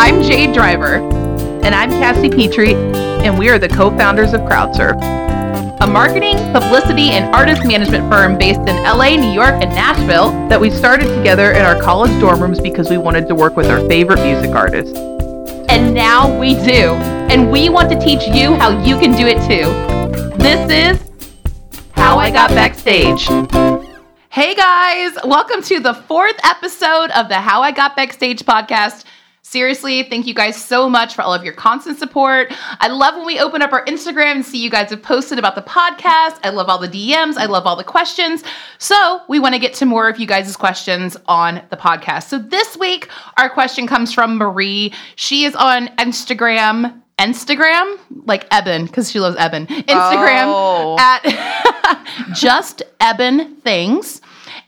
I'm Jade Driver. And I'm Cassie Petrie, and we are the co founders of CrowdSurf, a marketing, publicity, and artist management firm based in LA, New York, and Nashville that we started together in our college dorm rooms because we wanted to work with our favorite music artists. And now we do. And we want to teach you how you can do it too. This is How I Got Backstage. Hey guys, welcome to the fourth episode of the How I Got Backstage podcast. Seriously, thank you guys so much for all of your constant support. I love when we open up our Instagram and see you guys have posted about the podcast. I love all the DMs. I love all the questions. So, we want to get to more of you guys' questions on the podcast. So, this week, our question comes from Marie. She is on Instagram Instagram, like Eben, because she loves Eben. Instagram Oh. at just Eben Things.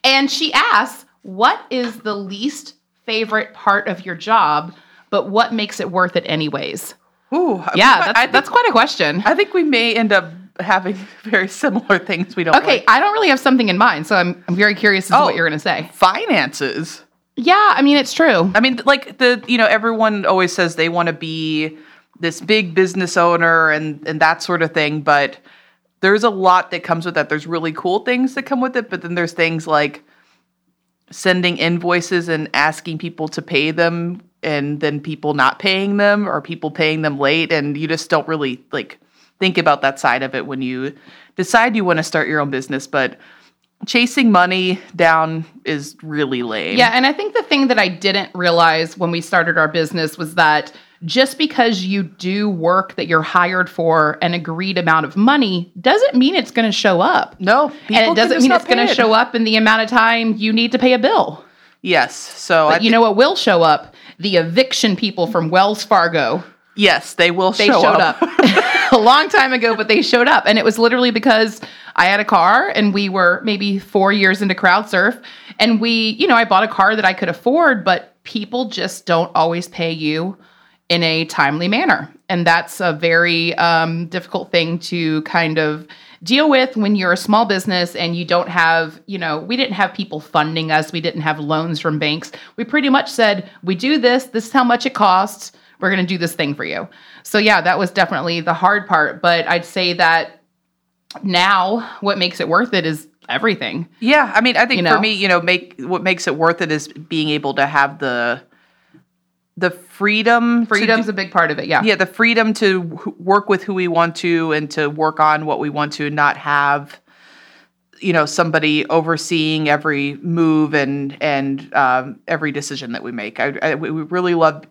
And she asks, What is the least favorite part of your job, but what makes it worth it anyways? Ooh, Yeah, that's, think, that's quite a question. I think we may end up having very similar things we don't Okay, like. I don't really have something in mind, so I'm, I'm very curious as to Oh. what you're going to say. Finances. Yeah, I mean, it's true. I mean, like the you know, everyone always says they want to be this big business owner and and that sort of thing, but there's a lot that comes with that. There's really cool things that come with it, but then there's things like sending invoices and asking people to pay them and then people not paying them or people paying them late and you just don't really like think about that side of it when you decide you want to start your own business, but chasing money down is really lame. Yeah, and I think the thing that I didn't realize when we started our business was that just because you do work that you're hired for an agreed amount of money doesn't mean it's going to show up. No, and it doesn't mean it's going to show up in the amount of time you need to pay a bill. Yes. So you know what will show up? The eviction people from Wells Fargo. yes, they will They show showed up. up, a long time ago, but they showed up. And it was literally because I had a car and we were maybe four years into CrowdSurf. And we, you know, I bought a car that I could afford, but people just don't always pay you in a timely manner. And that's a very um, difficult thing to kind of deal with when you're a small business and you don't have, you know, we didn't have people funding us, we didn't have loans from banks. We pretty much said, we do this, this is how much it costs, we're going to do this thing for you. So, yeah, that was definitely the hard part. But I'd say that now what makes it worth it is everything. yeah, I mean, I think You for me, you know, make what makes it worth it is being able to have the the freedom. Freedom's do- a big part of it. Yeah. yeah, the freedom to w- work with who we want to and to work on what we want to, not have you know somebody overseeing every move and and um, every decision that we make. I, I we we really love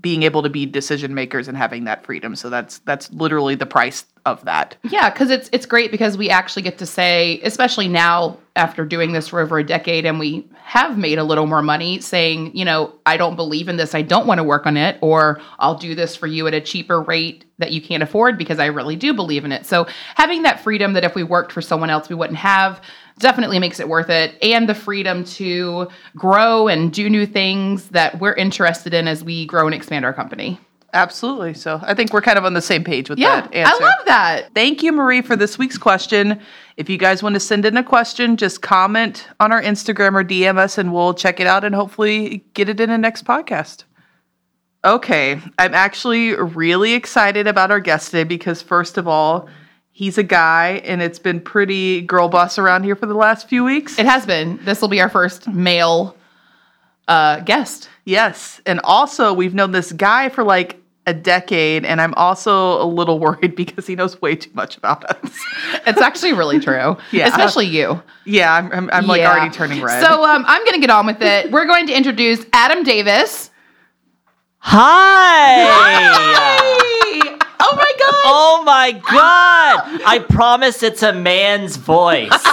being able to be decision makers and having that freedom. So that's that's literally the price of that. Yeah, because it's it's great because we actually get to say, especially now after doing this for over a decade, and we have made a little more money, saying, you know, I don't believe in this, I don't want to work on it, or I'll do this for you at a cheaper rate that you can't afford because I really do believe in it. So having that freedom that if we worked for someone else we wouldn't have definitely makes it worth it, and the freedom to grow and do new things that we're interested in as we grow and expand our company. Absolutely. So I think we're kind of on the same page with Yeah, that answer. I love that. Thank you, Marie, for this week's question. If you guys want to send in a question, just comment on our Instagram or DM us and we'll check it out and hopefully get it in the next podcast. Okay, I'm actually really excited about our guest today because, first of all, he's a guy and it's been pretty girl boss around here for the last few weeks. It has been. This will be our first male uh, guest. Yes. And also, we've known this guy for like a decade, and I'm also a little worried because he knows way too much about us. It's actually really true. Yeah. Especially you. yeah, I'm, I'm, I'm like Yeah. already turning red. So um, I'm going to get on with it. We're going to introduce Adam Davis. Hi! Hey! Oh my God. Oh my god! I promise it's a man's voice.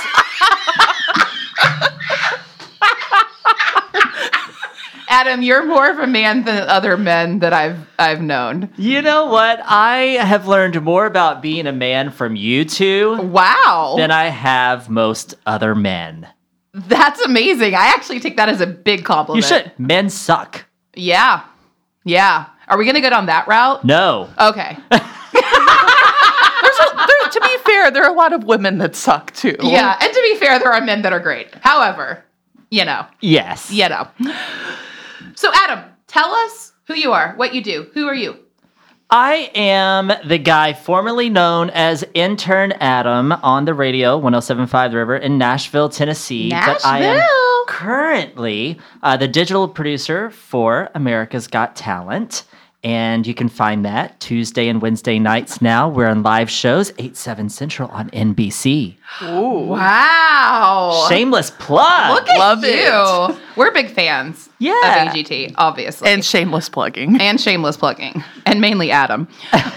Adam, you're more of a man than other men that I've I've known. You know what? I have learned more about being a man from you two Wow. than I have most other men. That's amazing. I actually take that as a big compliment. You should. Men suck. Yeah. Yeah. Are we going to go down that route? No. Okay. There's a, there, to be fair, there are a lot of women that suck too. Yeah. And to be fair, there are men that are great. However, you know, Yes. you know. So, Adam, tell us Who you are, what you do, who are you? I am the guy formerly known as Intern Adam on the radio 1075 The River in Nashville, Tennessee. But I am Nashville. Currently uh, the digital producer for America's Got Talent. And you can find that Tuesday and Wednesday nights now. We're on live shows, 8, 7 Central on NBC. Ooh. Wow. Shameless plug. Look at Love you. We're big fans Yeah. of AGT, obviously. And shameless plugging. and shameless plugging, and mainly Adam.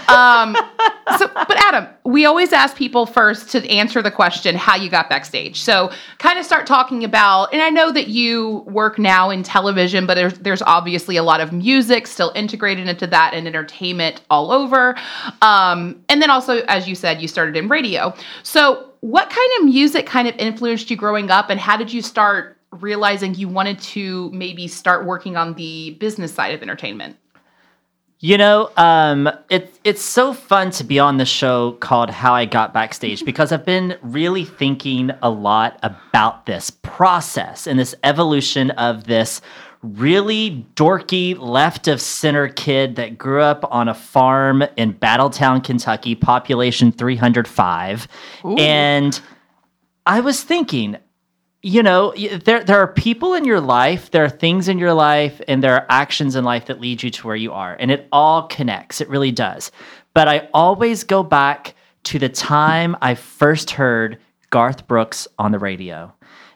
Um, so, but Adam, we always ask people first to answer the question how you got backstage. So, kind of start talking about, and I know that you work now in television, but there's, there's obviously a lot of music still integrated into that and entertainment all over. Um, and then also, as you said, you started in radio. So, what kind of music kind of influenced you growing up, and how did you start? Realizing you wanted to maybe start working on the business side of entertainment You know, um, it, it's so fun to be on the show called How I Got Backstage because I've been really thinking a lot about this process and this evolution of this really dorky left of center kid that grew up on a farm in Battletown, Kentucky, population 305. And I was thinking, you know, there there are people in your life, there are things in your life, and there are actions in life that lead you to where you are, and it all connects. It really does. But I always go back to the time I first heard Garth Brooks on the radio.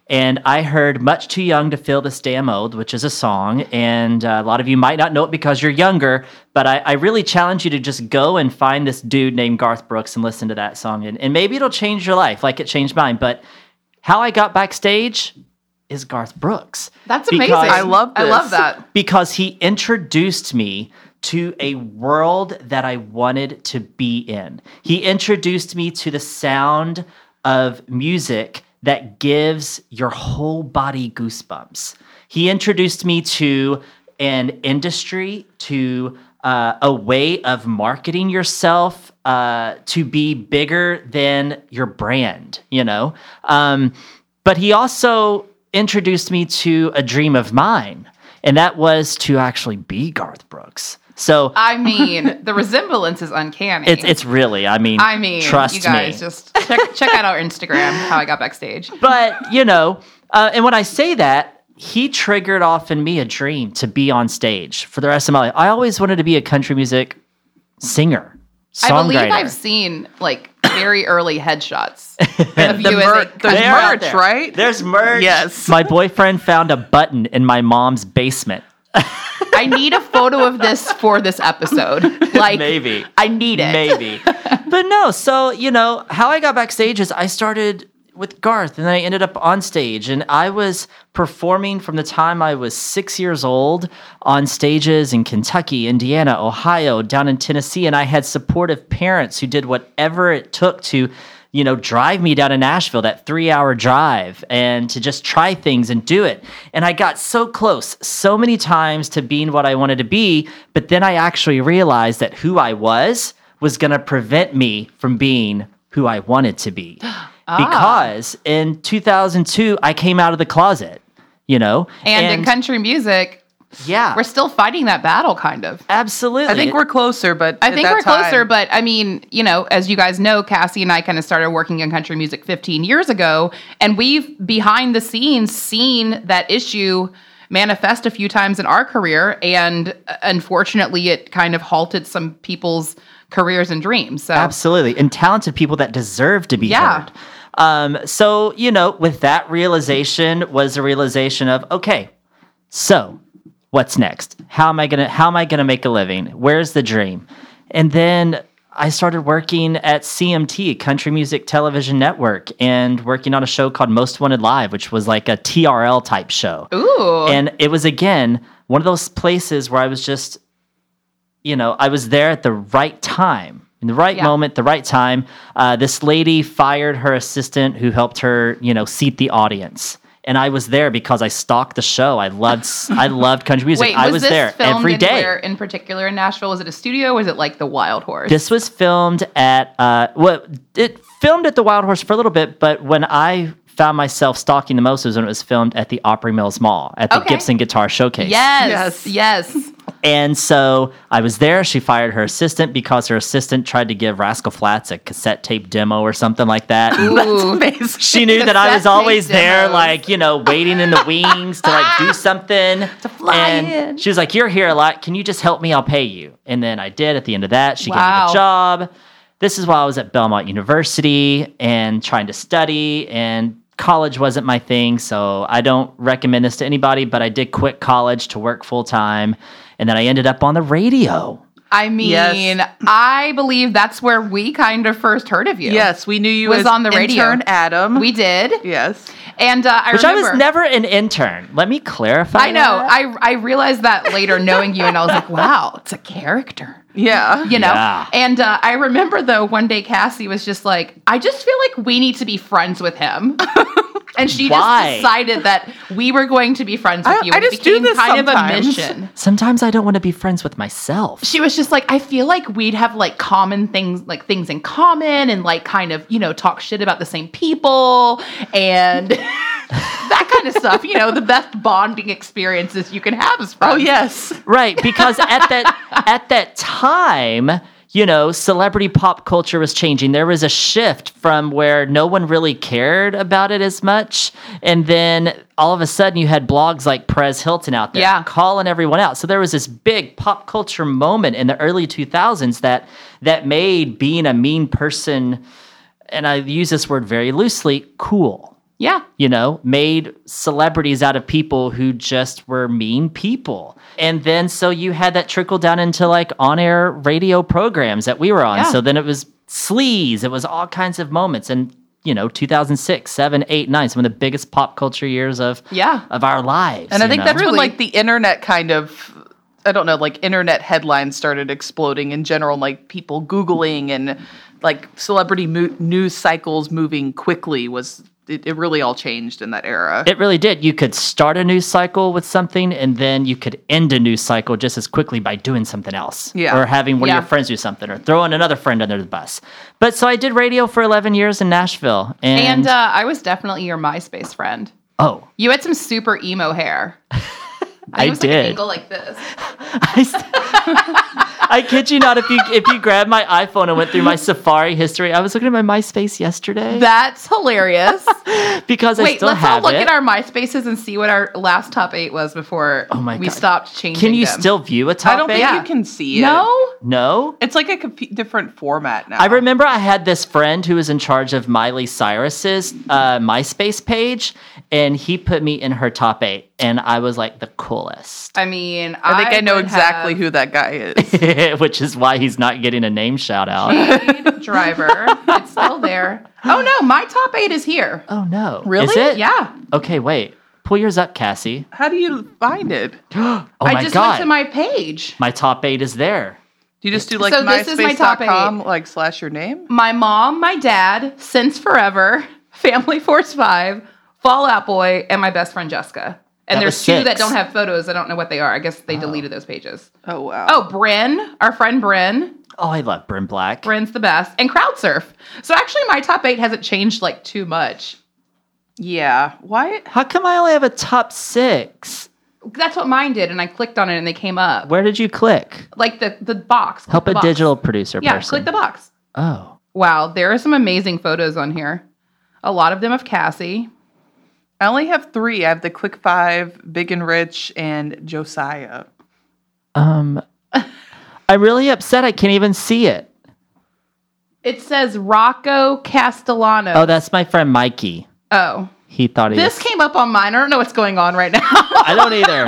And I heard Much Too Young to Feel This Damn Old, which is a song. And uh, a lot of you might not know it because you're younger, but I, I really challenge you to just go and find this dude named Garth Brooks and listen to that song. And, and maybe it'll change your life like it changed mine. But how I got backstage is Garth Brooks. That's amazing. I love I love that. because he introduced me to a world that I wanted to be in. He introduced me to the sound of music that gives your whole body goosebumps. He introduced me to an industry, to uh, a way of marketing yourself uh, to be bigger than your brand, you know? Um, but he also introduced me to a dream of mine, and that was to actually be Garth Brooks. So I mean, the resemblance is uncanny. it's it's really, I mean, I mean, trust you guys me. just check check out our Instagram. How I got backstage. but you know, uh, and when I say that, he triggered off in me a dream to be on stage for the rest of my life. I always wanted to be a country music singer. I believe. I've seen like very early headshots of The you mer- as a there's country- They're merch, there. right? There's merch. Yes. My boyfriend found a button in my mom's basement. I need a photo of this for this episode. Like Maybe. I need it. Maybe. but no, so, you know, how I got backstage is I started with Garth and then I ended up on stage and I was performing from the time I was six years old on stages in Kentucky, Indiana, Ohio, down in Tennessee. And I had supportive parents who did whatever it took to, you know, drive me down to Nashville, that three hour drive, and to just try things and do it. And I got so close so many times to being what I wanted to be. But then I actually realized that who I was was going to prevent me from being who I wanted to be. Because in 2002, I came out of the closet, you know? And, in country music, yeah, we're still fighting that battle, kind of. absolutely. I think we're closer, but I think that we're closer, but I mean, you know, as you guys know, Cassie and I kind of started working in country music 15 years ago, and we've behind the scenes seen that issue manifest a few times in our career, and uh, unfortunately, it kind of halted some people's careers and dreams. So, Absolutely. And talented people that deserve to be Yeah. heard. Um, so, you know, with that realization was a realization of, okay, so what's next? How am I gonna how am I gonna make a living? Where's the dream? And then I started working at CMT, Country Music Television Network, and working on a show called Most Wanted Live, which was like a TRL type show. ooh, And it was again one of those places where I was just, you know, I was there at the right time, in the right Yeah. moment, the right time. Uh, this lady fired her assistant who helped her, you know, seat the audience. And I was there because I stalked the show. I loved, I loved country music. wait, I was, was this there filmed every day. anywhere in particular in Nashville? Was it a studio? Was it like the Wild Horse? This was filmed at uh well it filmed at the Wild Horse for a little bit, but when I found myself stalking the most was when it was filmed at the Opry Mills Mall at the Okay. Gibson Guitar Showcase. yes, Yes. yes. And so I was there. She fired her assistant because her assistant tried to give Rascal Flatts a cassette tape demo or something like that. She knew that I was always there, demos. like, you know, waiting in the wings to like do something. To fly and in. she was like, You're here a lot. Can you just help me? I'll pay you. And then I did at the end of that. She gave me a job. This is while I was at Belmont University and trying to study and college wasn't my thing, so I don't recommend this to anybody, but I did quit college to work full time and then I ended up on the radio. I mean, Yes. I believe that's where we kind of first heard of you. Yes, we knew you Was as on the radio. intern Adam. we did, yes. and uh, I Which remember. I was never an intern. Let me clarify. I know. that. I I realized that later, knowing you, and I was like, "Wow, it's a character." Yeah. you know Yeah. and uh, i remember though one day cassie was just like i just feel like we need to be friends with him and she Why? just decided that we were going to be friends with I- you I and it just do this kind of a sometimes. mission Sometimes I don't want to be friends with myself. she was just like i feel like we'd have like common things like things in common and like kind of you know talk shit about the same people and that kind of stuff you know the best bonding experiences you can have is oh, friends Oh yes. Right, because at that at that time, you know, celebrity pop culture was changing. There was a shift from where no one really cared about it as much, and then all of a sudden you had blogs like Perez Hilton out there Yeah. calling everyone out. So there was this big pop culture moment in the early 2000s that that made being a mean person and I use this word very loosely, cool yeah you know, made celebrities out of people who just were mean people. And then so you had that trickle down into like on air radio programs that we were on. Yeah. So then it was sleaze, it was all kinds of moments. And, you know, 2006, 7, 8, 9, some of the biggest pop culture years of, Yeah. of our lives. And I think know? that's when like the internet kind of I don't know, like internet headlines started exploding in general, like people googling and like celebrity mo- news cycles moving quickly was it, it really all changed in that era. It really did. You could start a new cycle with something, and then you could end a new cycle just as quickly by doing something else. Yeah. Or having one Yeah. of your friends do something, or throwing another friend under the bus. But so I did radio for 11 years in Nashville. And, and uh, i was definitely your myspace friend oh, You had some super emo hair. I it was Like an did. angle like this. I, st- I kid you not. If you if you grabbed my iPhone and went through my Safari history, I was looking at my MySpace yesterday That's hilarious. because I Wait, still let's all look it. at our MySpaces and see what our last top eight was before Oh my we God. stopped changing. Can you them. still view a top I don't think eight? Yeah. you can see it. No. No. It's like a conf- different format now. I remember I had this friend who was in charge of Miley Cyrus's uh, MySpace page, and he put me in her top eight, and I was like the coolest, I mean, I think I, know exactly have who that guy is. which is why he's not getting a name shout out. Lead driver. it's still there. Oh no, my top eight is here. oh no, Really? Is it? Yeah. Okay, wait. Pull yours up, Cassie. How do you find it? Oh I my just god, went to my page. my top eight is there. Do you just do like So this is my top myspace.com eight. like slash your name? My mom, my dad, since forever, Family Force Five, Fall Out Boy, and my best friend Jessica. And That there's two that don't have photos. I don't know what they are. I guess they oh. deleted those pages. Oh wow. Oh, Bryn, our friend Bryn. Oh, I love Bryn Black. Bryn's the best. And Crowdsurf. So actually, my top eight hasn't changed like too much. yeah. Why? How come I only have a top six? That's what mine did, and I clicked on it and they came up. Where did you click? Like the the box. Click Help the a box. digital producer Yeah, person. click the box. oh. Wow, there are some amazing photos on here. A lot of them of Cassie. I only have three. I have the Click Five, Big and Rich, and Josiah. Um I'm really upset I can't even see it. It says Rocco Castellano. Oh, that's my friend Mikey. Oh. He thought he This was came up on mine. I don't know what's going on right now. I don't either.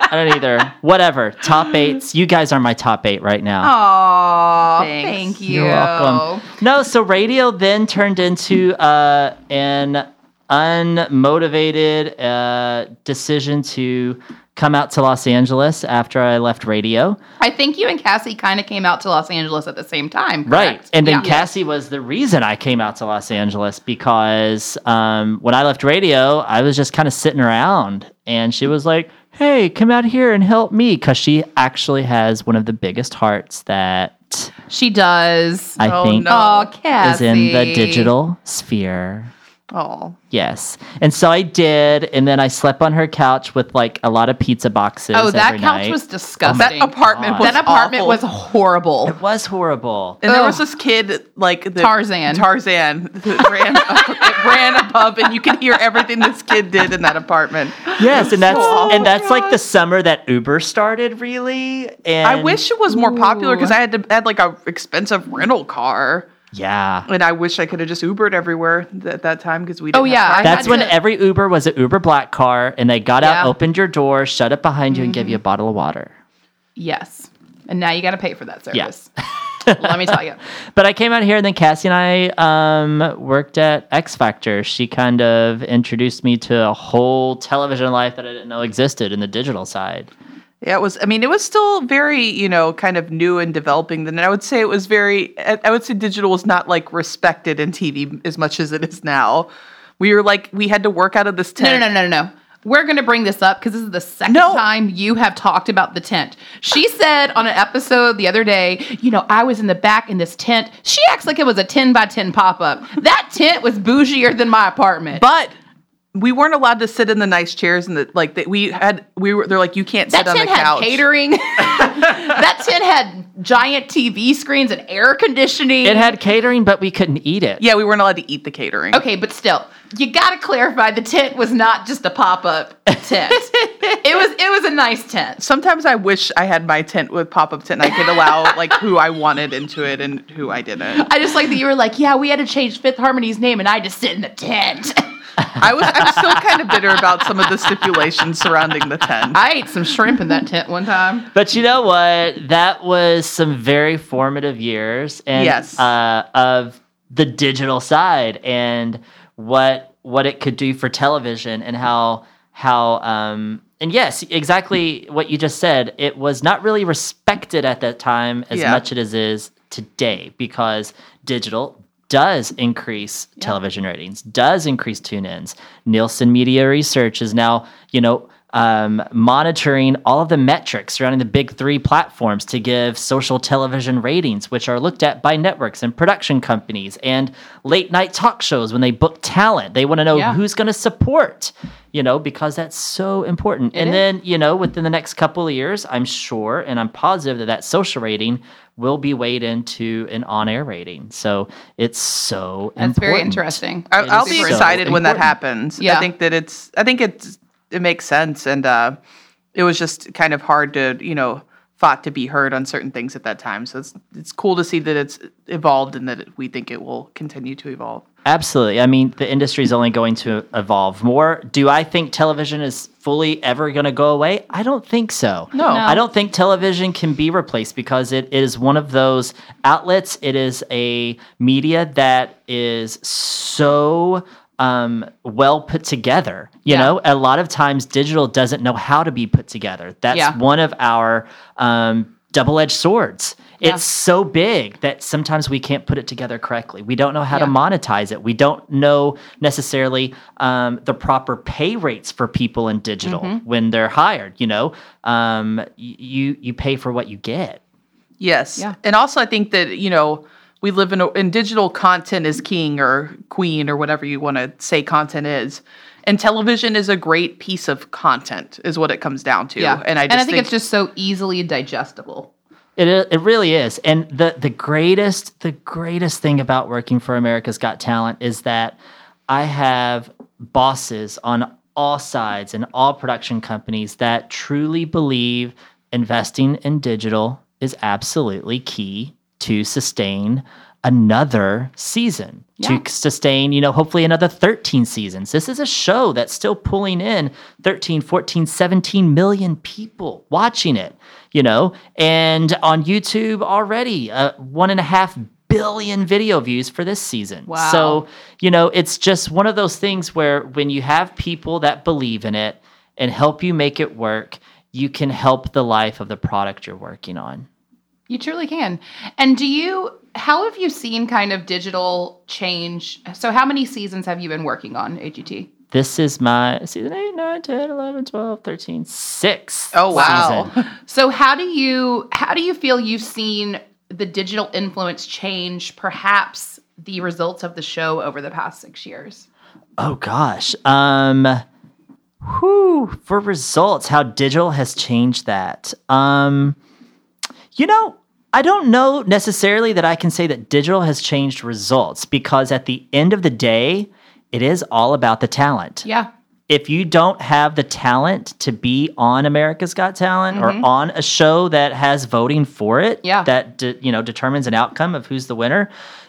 I don't either. Whatever. Top eights. You guys are my top eight right now. Aw, Thanks. thank you. You're welcome. No, so radio then turned into uh, an unmotivated uh, decision to come out to Los Angeles after I left radio. I think you and Cassie kind of came out to Los Angeles at the same time. Right. And then Yeah. Cassie was the reason I came out to Los Angeles because um, when I left radio, I was just kind of sitting around and she was like, hey, come out here and help me because she actually has one of the biggest hearts that She does. I Oh, think no. Is in the digital sphere. Oh, Yes. And so I did. And then I slept on her couch with like a lot of pizza boxes. Oh, that every couch night. was oh disgusting. that apartment God. was that apartment awful. was horrible. It was horrible. And there was this kid, like the Tarzan. Tarzan, that ran, it ran above, and you could hear everything this kid did in that apartment. Yes, and that's Oh, and that's like the summer that Uber started, really. And I wish it was more popular because I had to had like a expensive rental car, Yeah. and I wish I could have just Ubered everywhere th- at that time because we. Didn't Oh, yeah, have That's when to- every Uber was an Uber black car, and they got out, opened your door, shut it behind you, and gave you a bottle of water. Yes. And now you got to pay for that Yeah. service. Let me tell you. But I came out here, and then Cassie and I um, worked at X Factor. She kind of introduced me to a whole television life that I didn't know existed in the digital side. Yeah, it was. I mean, it was still very, you know, kind of new and developing. Then I would say it was very. I would say digital was not like respected in TV as much as it is now. We were like, we had to work out of this tent. No, no, no, no, no. We're going to bring this up because this is the second No. time you have talked about the tent. She said on an episode the other day, you know, I was in the back in this tent. She acts like it was a 10 by 10 pop up. That tent was bougier than my apartment. But we weren't allowed to sit in the nice chairs and the like. That we had. We were. They're like, you can't that sit on the tent had couch. catering. that tent had giant TV screens and air conditioning. It had catering, but we couldn't eat it. Yeah, we weren't allowed to eat the catering. Okay, but still, you got to clarify the tent was not just a pop up tent. it was it was a nice tent. Sometimes I wish I had my tent with pop up tent. and I could allow like who I wanted into it and who I didn't. I just like that you were like, yeah, we had to change Fifth Harmony's name, and I just sit in the tent. I was. I'm still kind of bitter about some of the stipulations surrounding the tent. I ate some shrimp in that tent one time. But you know what? That was some very formative years, and Yes. uh, of the digital side and what what it could do for television and how how um and yes, exactly what you just said. It was not really respected at that time as Yeah. much as it is today because digital does increase television ratings, does increase tune-ins. Nielsen Media Research is now, you know, um, monitoring all of the metrics surrounding the big three platforms to give social television ratings, which are looked at by networks and production companies and late night talk shows when they book talent. They want to know Yeah. who's going to support, you know, because that's so important. and is. then, you know, within the next couple of years, I'm sure and I'm positive that that social rating will be weighed into an on air rating. So it's so That's very interesting. I, It I'll be so excited when that happens. Yeah. I think that it's. I think it's. It makes sense, and uh, it was just kind of hard to you know fought to be heard on certain things at that time. So it's it's cool to see that it's evolved and that we think it will continue to evolve. Absolutely. I mean, the industry is only going to evolve more. Do I think television is fully ever going to go away? I don't think so. No. No. I don't think television can be replaced because it is one of those outlets. It is a media that is so um, well put together. You Yeah. know, a lot of times digital doesn't know how to be put together. That's Yeah. one of our um, double edged swords. Yeah. It's so big that sometimes we can't put it together correctly. We don't know how to monetize it. We don't know necessarily um, the proper pay rates for people in digital Mm-hmm. when they're hired. You know, um, y- you you pay for what you get. Yes. Yeah. And also, I think that, you know, we live in a, in digital content is king or queen or whatever you want to say content is. And television is a great piece of content, is what it comes down to. Yeah, And I just think, it's just so easily digestible. It it really is. And the the greatest the greatest thing about working for America's Got Talent is that I have bosses on all sides and all production companies that truly believe investing in digital is absolutely key to sustain another season Yeah. to sustain you know hopefully another 13 seasons this is a show that's still pulling in 13 14 17 million people watching it you know and on youtube already uh, one and a half billion video views for this season Wow. so you know it's just one of those things where when you have people that believe in it and help you make it work you can help the life of the product you're working on You truly can. And do you, how have you seen kind of digital change? So, how many seasons have you been working on AGT? This is my season 8, 9, 10, 11, 12, 13, 6. Oh, wow. season. So, how do you, how do you feel you've seen the digital influence change perhaps the results of the show over the past six years? Oh gosh. Um whew, for results, how digital has changed that. Um you know, I don't know necessarily that I can say that digital has changed results because at the end of the day, it is all about the talent. Yeah. If you don't have the talent to be on America's Got Talent or on a show that has voting for it, Mm-hmm. Yeah. that de- you know determines an outcome of who's the winner,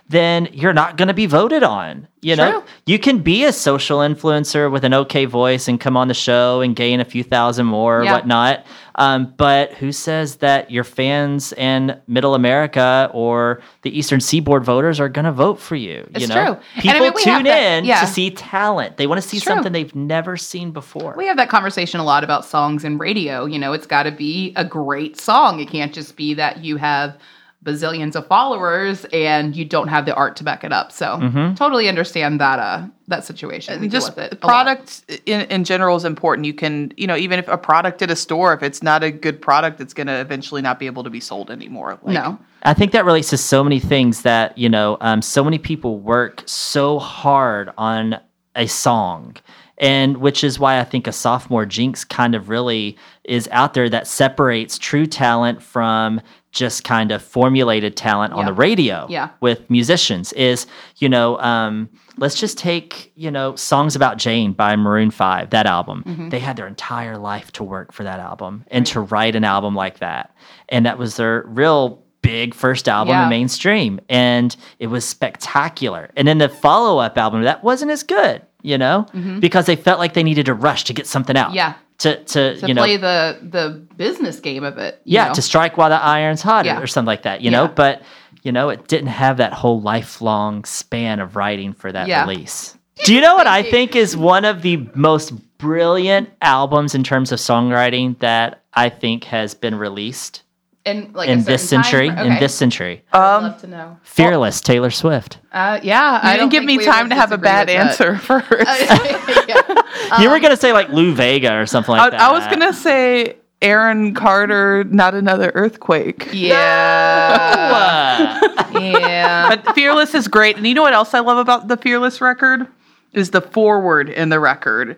then you're not going to be voted on. You know, True. you can be a social influencer with an okay voice and come on the show and gain a few thousand more or whatnot. Um, but who says that your fans and Middle America or the Eastern Seaboard voters are going to vote for you? you It's know, true. And I people mean, tune that- in yeah. to see talent. They want to see something they've never seen before. We have that conversation a lot about songs and radio. You know, it's got to be a great song. It can't just be that you have bazillions of followers and you don't have the art to back it up. So Mm-hmm. totally understand that uh that situation. We just with it the a lot. product in, in general is important. You can, you know, even if a product at a store, if it's not a good product, it's going to eventually not be able to be sold anymore. Like, no. I think that relates to so many things that, you know, um, so many people work so hard on a song. And which is why I think a sophomore jinx kind of really is out there that separates true talent from just kind of formulated talent on the radio Yeah. with musicians is, you know, um, let's just take, you know, Songs About Jane by Maroon 5, that album. Mm-hmm. They had their entire life to work for that album and to write an album like that. And that was their real big first album Yeah. in mainstream. And it was spectacular. And then the follow up album, that wasn't as good, you know, because they felt like they needed to rush to get something out. Mm-hmm. Yeah. To, to, To you know, play the the business game of it. you yeah, know? to strike while the iron's hot Yeah. or something like that, you know. But you know, it didn't have that whole lifelong span of writing for that Yeah. release. Do you know what I think is one of the most brilliant albums in terms of songwriting that I think has been released in like a in this century? fr- In this century, I'd Um, love to know. Fearless, Taylor Swift. Uh, yeah, You I didn't give me time to have a bad with that. answer first. Yeah. you were gonna say like Lou Bega or something like I, that. I was gonna say Aaron Carter, not another earthquake. Yeah. Uh, yeah. But Fearless is great. And you know what else I love about the Fearless record? Is the forward in the record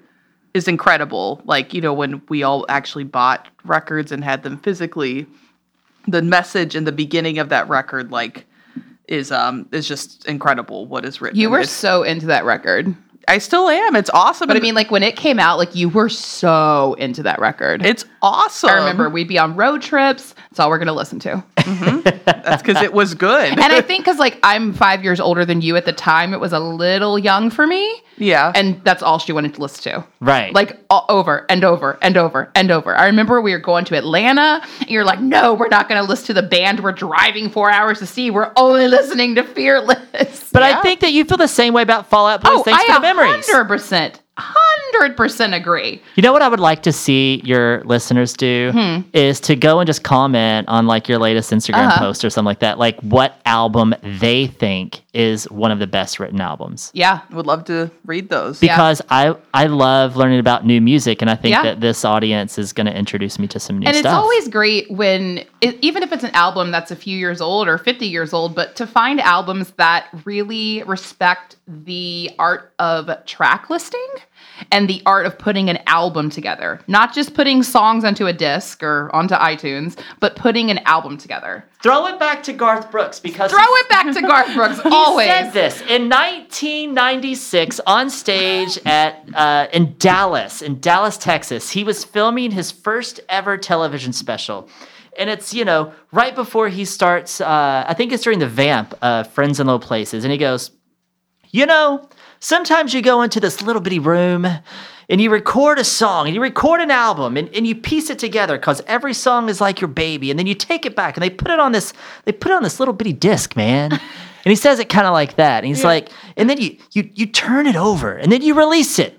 is incredible. Like, you know, when we all actually bought records and had them physically, the message in the beginning of that record, like, is um is just incredible what is written. You were so into that record. I still am. It's awesome. But I mean, like when it came out, like you were so into that record. it's awesome. I remember we'd be on road trips. That's all we're going to listen to. that's because it was good. and I think because like I'm five years older than you at the time, it was a little young for me. Yeah. And that's all she wanted to listen to. right. Like all, over and over and over and over. I remember we were going to Atlanta. And you're like, no, we're not going to listen to the band we're driving four hours to see. We're only listening to Fearless. but yeah. I think that you feel the same way about Fall Out Boys. oh, Thanks I for the memories. hundred percent, hundred percent agree. You know what I would like to see your listeners do Hmm. is to go and just comment on like your latest Instagram Uh-huh. post or something like that, like what album they think is one of the best written albums. Yeah, would love to read those. Yeah. Because I I love learning about new music, and I think Yeah. that this audience is going to introduce me to some new and stuff. And it's always great when it, even if it's an album that's a few years old or 50 years old but to find albums that really respect the art of track listing and the art of putting an album together not just putting songs onto a disc or onto itunes but putting an album together throw it back to Garth Brooks because throw it back to garth brooks He always said this in 1996 on stage at uh, in Dallas, in Dallas, Texas. He was filming his first ever television special, and it's you know right before he starts. Uh, I think it's during the Vamp, uh, Friends in Low Places, and he goes, you know, sometimes you go into this little bitty room and you record a song and you record an album and, and you piece it together because every song is like your baby. And then you take it back and they put it on this, they put it on this little bitty disc, man. and he says it kind of like that. And he's like, and then you you you turn it over and then you release it.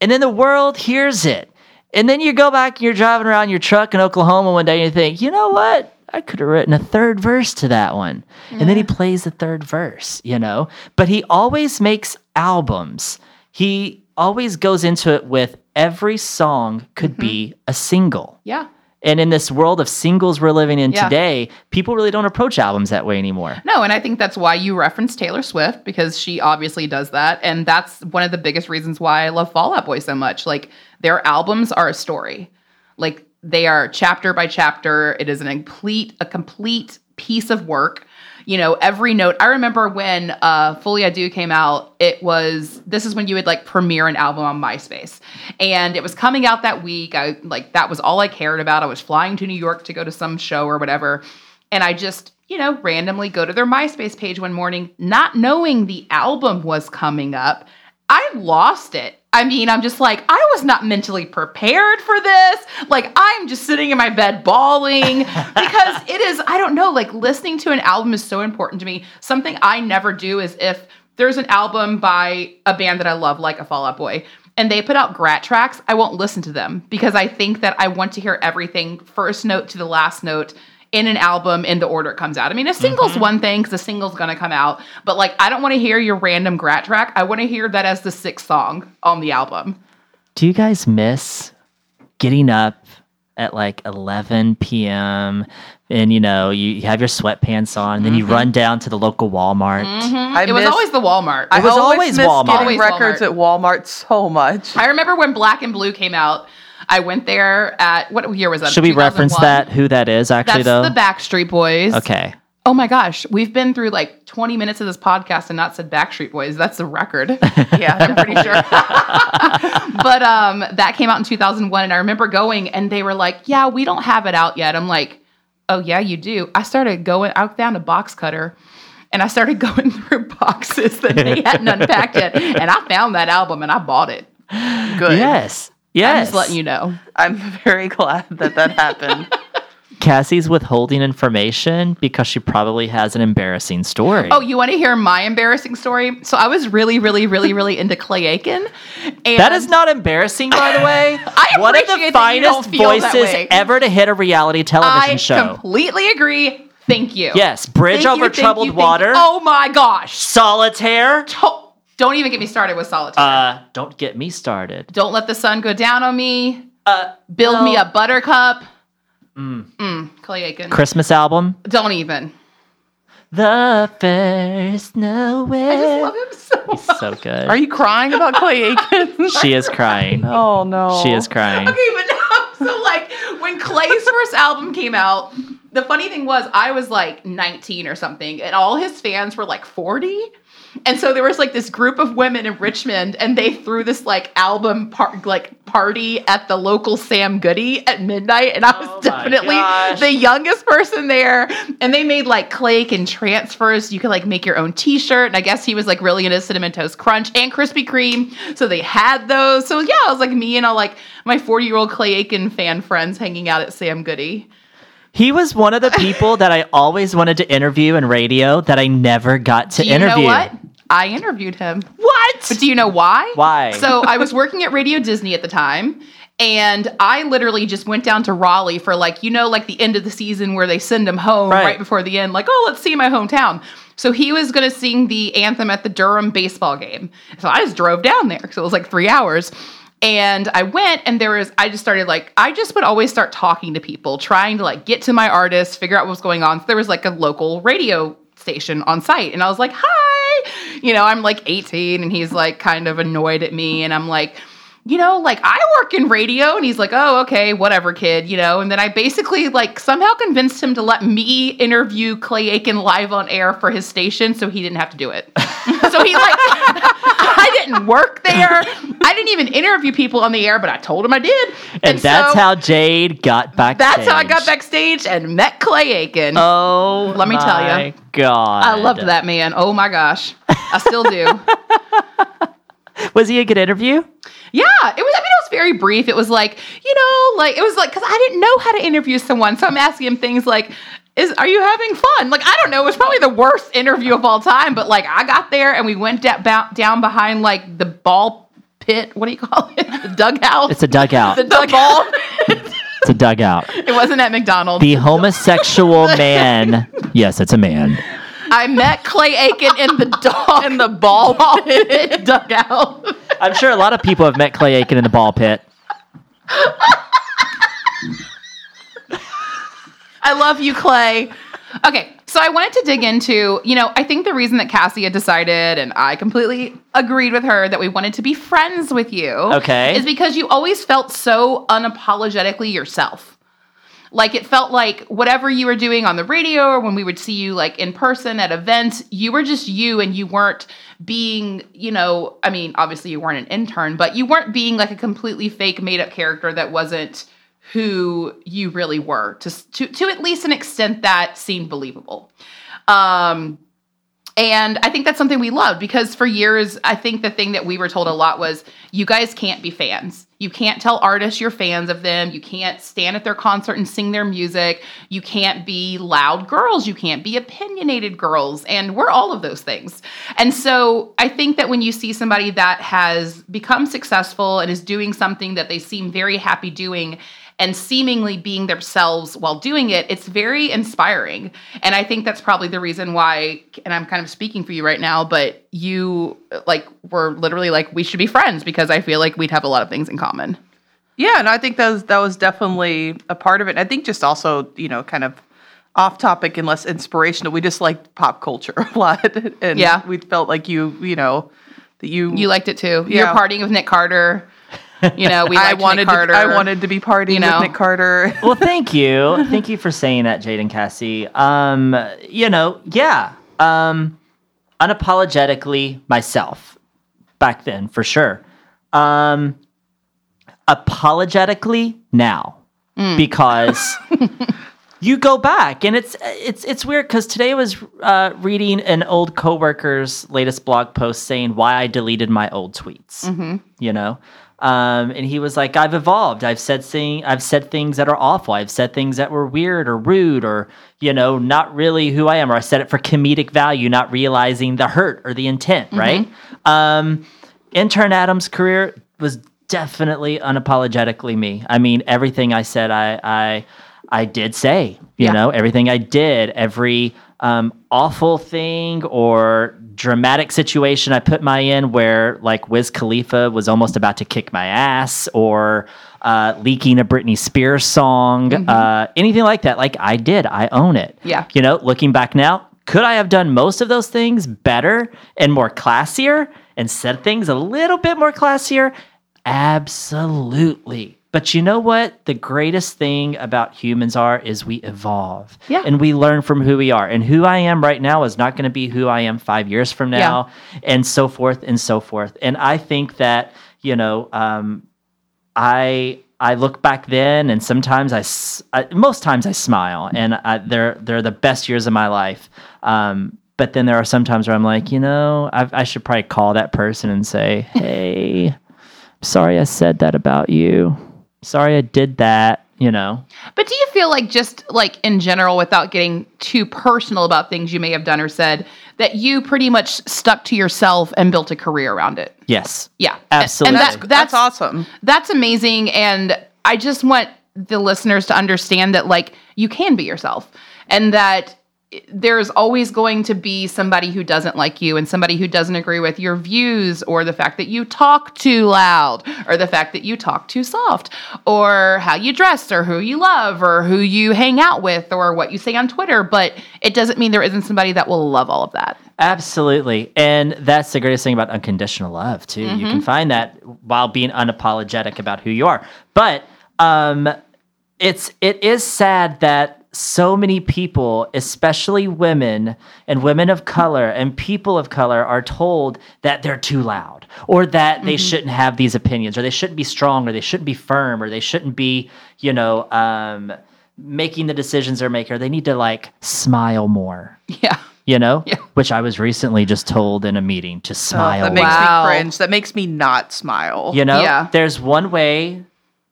And then the world hears it. And then you go back and you're driving around your truck in Oklahoma one day and you think, you know what? I could have written a third verse to that one. And then he plays the third verse, you know? But he always makes albums. He always goes into it with every song could be mm-hmm. a single. yeah And in this world of singles we're living in Yeah. today, people really don't approach albums that way anymore. No, and I think that's why you reference Taylor Swift because she obviously does that. And that's one of the biggest reasons why I love Fall Out Boy so much. Like their albums are a story. Like they are chapter by chapter. It is an complete, a complete piece of work. You know, every note. I remember when uh Fully I came out, it was this is when you would like premiere an album on MySpace. And it was coming out that week. I like that was all I cared about. I was flying to New York to go to some show or whatever. And I just, you know, randomly go to their MySpace page one morning, not knowing the album was coming up. I lost it. I mean, I'm just like, I was not mentally prepared for this. Like, I'm just sitting in my bed bawling because it is, I don't know, like listening to an album is so important to me. Something I never do is if there's an album by a band that I love, like a Fall Out Boy, and they put out grat tracks, I won't listen to them because I think that I want to hear everything first note to the last note in an album in the order it comes out. I mean, a single's mm-hmm. one thing because a single's gonna come out, but like, I don't want to hear your random grat track. I want to hear that as the sixth song on the album. Do you guys miss getting up at like 11 p.m. and you know you have your sweatpants on, and then you mm-hmm. run down to the local Walmart? Mm-hmm. I it was always the Walmart. I It was always always Walmart. getting Always records Walmart. at Walmart so much. I remember when Black and Blue came out. I went there at what year was that? Should we reference that? Who that is actually That's though? the Backstreet Boys. okay. Oh my gosh, we've been through like 20 minutes of this podcast and not said Backstreet Boys. That's a record. Yeah, I'm pretty sure. but um, that came out in 2001, and I remember going, and they were like, "Yeah, we don't have it out yet." I'm like, "Oh yeah, you do." I started going out down to Box Cutter, and I started going through boxes that they hadn't unpacked yet, and I found that album and I bought it. good. Yes. I'm Yes. just letting you know. I'm very glad that that happened. Cassie's withholding information because she probably has an embarrassing story. Oh, you want to hear my embarrassing story? So I was really, really, really, really into Clay Aiken. And that is not embarrassing, by the way. I One of the appreciate that you don't finest feel voices ever to hit a reality television I show. I completely agree. Thank you. yes, Bridge Thank Over thank Troubled you, thank you. Water, Oh my gosh. Solitaire. To- don't even get me started with solitaire. Uh, don't get me started. don't let the sun go down on me. Uh, Build me a buttercup. Mm. Mm, Clay Aiken. Christmas album. Don't even. The first nowhere. I just love him so much. So good. Are you crying about Clay Aiken? she is crying. oh no. She is crying. Okay, but no. So like when Clay's first album came out, the funny thing was I was like 19 or something, and all his fans were like 40. And so there was like this group of women in Richmond, and they threw this like album par- like party at the local Sam Goody at midnight, and I was Oh definitely gosh. the youngest person there. And they made like Clay and transfers. You could like make your own T-shirt, and I guess he was like really into cinnamon toast crunch and Krispy Kreme, so they had those. So yeah, it was like me and all like my 40 year old Clay Aiken fan friends hanging out at Sam Goody. He was one of the people that I always wanted to interview in radio that I never got to Do you interview. know what? I interviewed him. What? But do you know why? Why? So I was working at Radio Disney at the time. And I literally just went down to Raleigh for like, you know, like the end of the season where they send him home Right. right, before the end, like, oh, let's see my hometown. So he was going to sing the anthem at the Durham baseball game. So I just drove down there. So it was like three hours. And I went and there was, I just started like, I just would always start talking to people, trying to like get to my artist, figure out what was going on. So there was like a local radio station on site. And I was like, hi. You know, I'm like 18 and he's like kind of annoyed at me. And I'm like, you know, like I work in radio. And he's like, oh, okay, whatever, kid, you know. And then I basically like somehow convinced him to let me interview Clay Aiken live on air for his station so he didn't have to do it. so he like, I didn't work there. I didn't even interview people on the air, but I told him I did. and that's so how Jade got back. that's how I got backstage and met Clay Aiken. Oh, Let me tell you. my God, I loved that man. Oh my gosh. I still do. Was he a good interview? Yeah, it was. I mean, it was very brief. It was like, you know, like it was like because I didn't know how to interview someone, so I'm asking him things like, "Is are you having fun?" Like I don't know. It was probably the worst interview of all time, but like I got there and we went da- down behind like the ball pit. What do you call it? The dugout. It's a dugout. the dugout. it's a dugout. it wasn't at McDonald's. The homosexual man. Yes, it's a man. I met Clay Aiken in the dog in the ball pit dugout. I'm sure a lot of people have met Clay Aiken in the ball pit. I love you, Clay. Okay, so I wanted to dig into, you know, I think the reason that Cassie had decided, and I completely agreed with her, that we wanted to be friends with you. Okay. Is because you always felt so unapologetically yourself. Like it felt like whatever you were doing on the radio or when we would see you like in person at events, you were just you and you weren't being, you know, I mean, obviously you weren't an intern, but you weren't being like a completely fake made up character that wasn't who you really were to to to at least an extent that seemed believable. Um and I think that's something we loved because for years, I think the thing that we were told a lot was you guys can't be fans. You can't tell artists you're fans of them. You can't stand at their concert and sing their music. You can't be loud girls. You can't be opinionated girls. And we're all of those things. And so I think that when you see somebody that has become successful and is doing something that they seem very happy doing, and seemingly being themselves while doing it, it's very inspiring. And I think that's probably the reason why, and I'm kind of speaking for you right now, but you like were literally like, we should be friends because I feel like we'd have a lot of things in common. Yeah, and I think that was that was definitely a part of it. And I think just also, you know, kind of off topic and less inspirational. We just liked pop culture a lot. And Yeah. we felt like you, you know, that you You liked it too. Yeah. You're partying with Nick Carter. You know, we I wanted Nick Carter. to I wanted to be partying you know. with Nick Carter. well, thank you. Thank you for saying that, Jade and Cassie. Um, you know, yeah. Um, unapologetically myself back then, for sure. Um, apologetically now, because you go back and it's it's it's weird because today I was uh, reading an old coworker's latest blog post saying why I deleted my old tweets. You know, um, and he was like, "I've evolved. I've said thing. I've said things that are awful. I've said things that were weird or rude or you know not really who I am. Or I said it for comedic value, not realizing the hurt or the intent. Right? Um, intern Adam's career was definitely unapologetically me. I mean, everything I said, I I I did say. You Yeah. know, everything I did, every um, awful thing or dramatic situation I put my in where like Wiz Khalifa was almost about to kick my ass or uh, leaking a Britney Spears song, uh, anything like that. Like I did, I own it. Yeah. You know, looking back now, could I have done most of those things better and more classier and said things a little bit more classier? Absolutely. But you know what? The greatest thing about humans are is we evolve. Yeah. And we learn from who we are. And who I am right now is not going to be who I am five years from now, and so forth and so forth. And I think that, you know, um, I I look back then, and sometimes I, most times I smile, and I, they're they're the best years of my life. Um, but then there are some times where I'm like, you know, I, I should probably call that person and say, hey, sorry I said that about you. Sorry I did that. You know, But do you feel like just like in general, without getting too personal about things you may have done or said, that you pretty much stuck to yourself and built a career around it? yes, Yeah, Absolutely. And That's, that, that's that's awesome. That's amazing, and I just want the listeners to understand that like you can be yourself, and that there's always going to be somebody who doesn't like you and somebody who doesn't agree with your views or the fact that you talk too loud or the fact that you talk too soft or how you dress or who you love or who you hang out with or what you say on Twitter but it doesn't mean there isn't somebody that will love all of that. Absolutely. And that's the greatest thing about unconditional love, too. You can find that while being unapologetic about who you are. But um, it's it is sad that so many people, especially women and women of color and people of color, are told that they're too loud or that they shouldn't have these opinions or they shouldn't be strong or they shouldn't be firm or they shouldn't be, you know, um, making the decisions they're making. Or they need to like smile more Yeah. you know Yeah. which i was recently just told in a meeting to Oh, smile that makes Wow. me cringe. That makes me not smile. you know Yeah. there's one way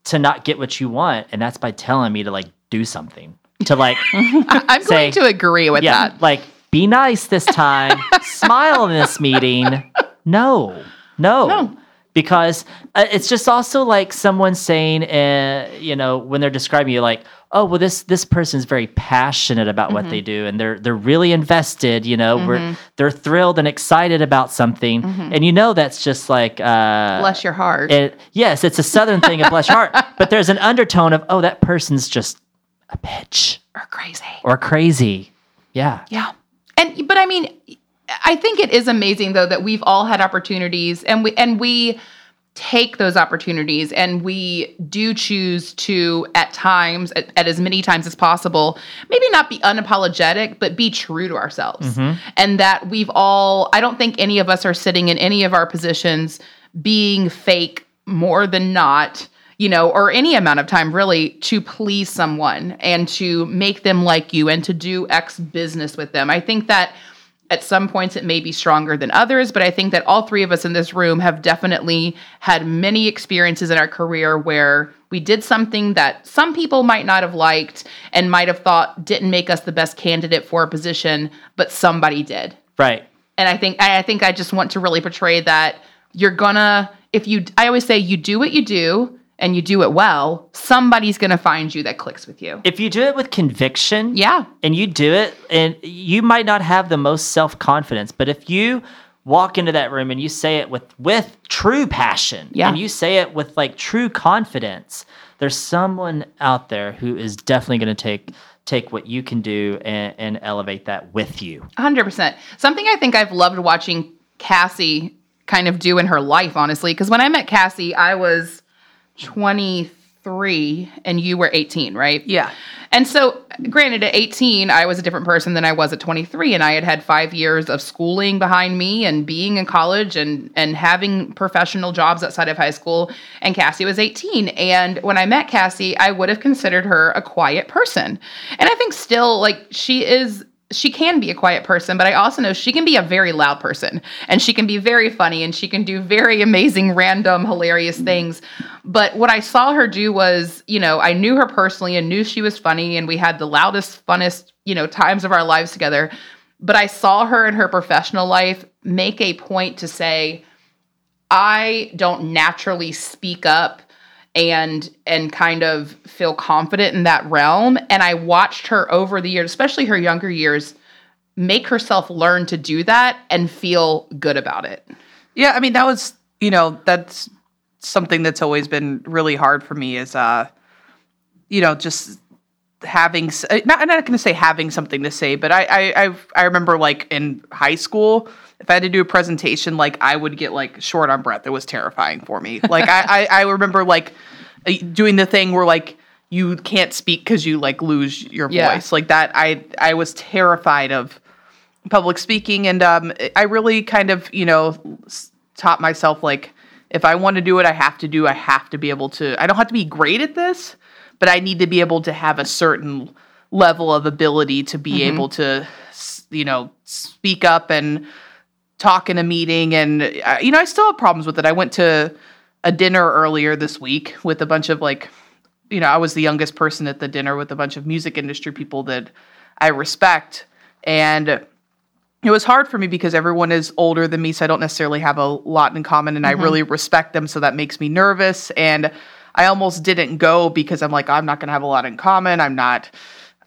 to not get what you want and that's by telling me to like do something to like I'm Say- going to agree with yeah that. like be nice this time smile in this meeting no no No. because uh, it's just also like someone saying uh, you know when they're describing you like oh well this this person's very passionate about what Mm-hmm. they do and they're they're really invested you know we're, they're thrilled and excited about something Mm-hmm. and you know that's just like uh Bless your heart. it, yes it's a southern thing of bless your heart but there's an undertone of oh that person's just a bitch Or crazy. or crazy. Yeah. Yeah. And but I mean, I think it is amazing though that we've all had opportunities and we and we take those opportunities and we do choose to at times at, at as many times as possible maybe not be unapologetic but be true to ourselves mm-hmm. and that we've all i don't think any of us are sitting in any of our positions being fake more than not you know, or any amount of time really to please someone and to make them like you and to do X business with them. I think that at some points it may be stronger than others, but I think that all three of us in this room have definitely had many experiences in our career where we did something that some people might not have liked and might have thought didn't make us the best candidate for a position, but somebody did Right. and I think I think I just want to really portray that you're gonna if you I always say you do what you do and you do it well, somebody's gonna find you that clicks with you. If you do it with conviction, Yeah. and you do it, and you might not have the most self confidence, but if you walk into that room and you say it with with true passion, Yeah. and you say it with like true confidence, there's someone out there who is definitely going to take take what you can do and, and elevate that with you. 100%. Something I think I've loved watching Cassie kind of do in her life, honestly, because when I met Cassie, I was 23 and you were 18, right? Yeah. And so, granted, at 18, I was a different person than I was at 23, and I had had five years of schooling behind me and being in college and and having professional jobs outside of high school. And Cassie was 18, and when I met Cassie, I would have considered her a quiet person, and I think still like she is. She can be a quiet person, but I also know she can be a very loud person and she can be very funny and she can do very amazing, random, hilarious things. But what I saw her do was, you know, I knew her personally and knew she was funny and we had the loudest, funnest, you know, times of our lives together. But I saw her in her professional life make a point to say, I don't naturally speak up and and kind of feel confident in that realm and I watched her over the years, especially her younger years, make herself learn to do that and feel good about it. Yeah, I mean that was you know that's something that's always been really hard for me is uh you know just having uh, not I'm not going to say having something to say, but I I I've, I remember like in high school if I had to do a presentation like I would get like short on breath. It was terrifying for me. Like I I, I remember like uh, doing the thing where like you can't speak because you like lose your Yeah. voice like that. I I was terrified of public speaking and um i really kind of you know taught myself like if i want to do it i have to do i have to be able to i don't have to be great at this but i need to be able to have a certain level of ability to be able to you know speak up and talk in a meeting and uh, you know i still have problems with it i went to a dinner earlier this week with a bunch of like you know i was the youngest person at the dinner with a bunch of music industry people that i respect and it was hard for me because everyone is older than me, so I don't necessarily have a lot in common, and I really respect them, so that makes me nervous. And I almost didn't go because I'm like, I'm not gonna have a lot in common. I'm not.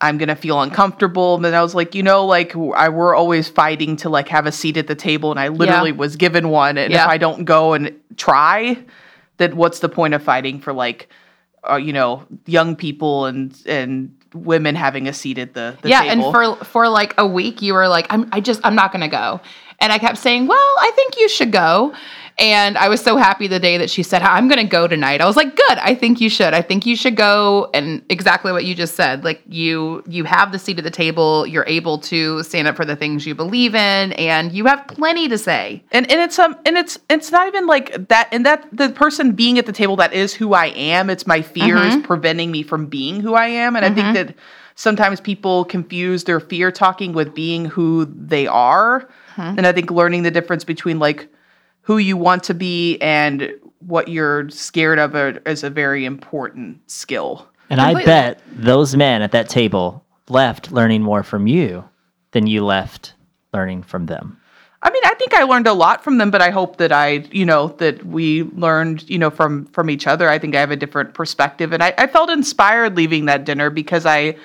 I'm gonna feel uncomfortable. And then I was like, you know, like I we're always fighting to like have a seat at the table, and I literally was given one. And Yeah. if I don't go and try, then what's the point of fighting for like, uh, you know, young people and and women having a seat at the, the yeah, table? and for for like a week you were like I'm I just I'm not to go. And I kept saying, "Well, I think you should go." And I was so happy the day that she said, "I'm going to go tonight." I was like, "Good. I think you should. I think you should go." And exactly what you just said. Like you you have the seat at the table, you're able to stand up for the things you believe in, and you have plenty to say. and and it's um and it's it's not even like that and that the person being at the table that is who I am. It's my fears mm-hmm. preventing me from being who I am, and I think mm-hmm. that sometimes people confuse their fear talking with being who they are, mm-hmm. and I think learning the difference between like who you want to be and what you're scared of are, is a very important skill. And I bet those men at that table left learning more from you than you left learning from them. I mean, I think I learned a lot from them, but I hope that I, you know, that we learned, you know, from from each other. I think I have a different perspective, and I, I felt inspired leaving that dinner because I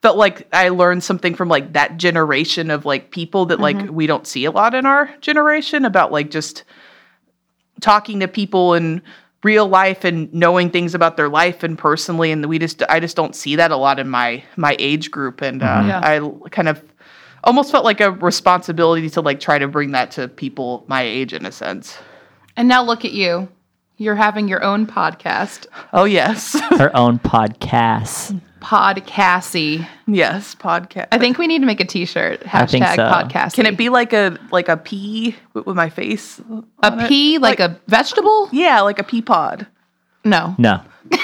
felt like I learned something from like that generation of like people that like mm-hmm. we don't see a lot in our generation about like just talking to people in real life and knowing things about their life and personally and we just I just don't see that a lot in my my age group and uh, Yeah. I l- kind of almost felt like a responsibility to like try to bring that to people my age in a sense. And now look at you. You're having your own podcast. Oh yes. Her own podcast. Podcasty. yes, podcast. I think we need to make a t-shirt. Hashtag I think so. podcast. Can it be like a like a pea with, with my face? a on it? pea like, a vegetable? Yeah, like a pea pod No. No.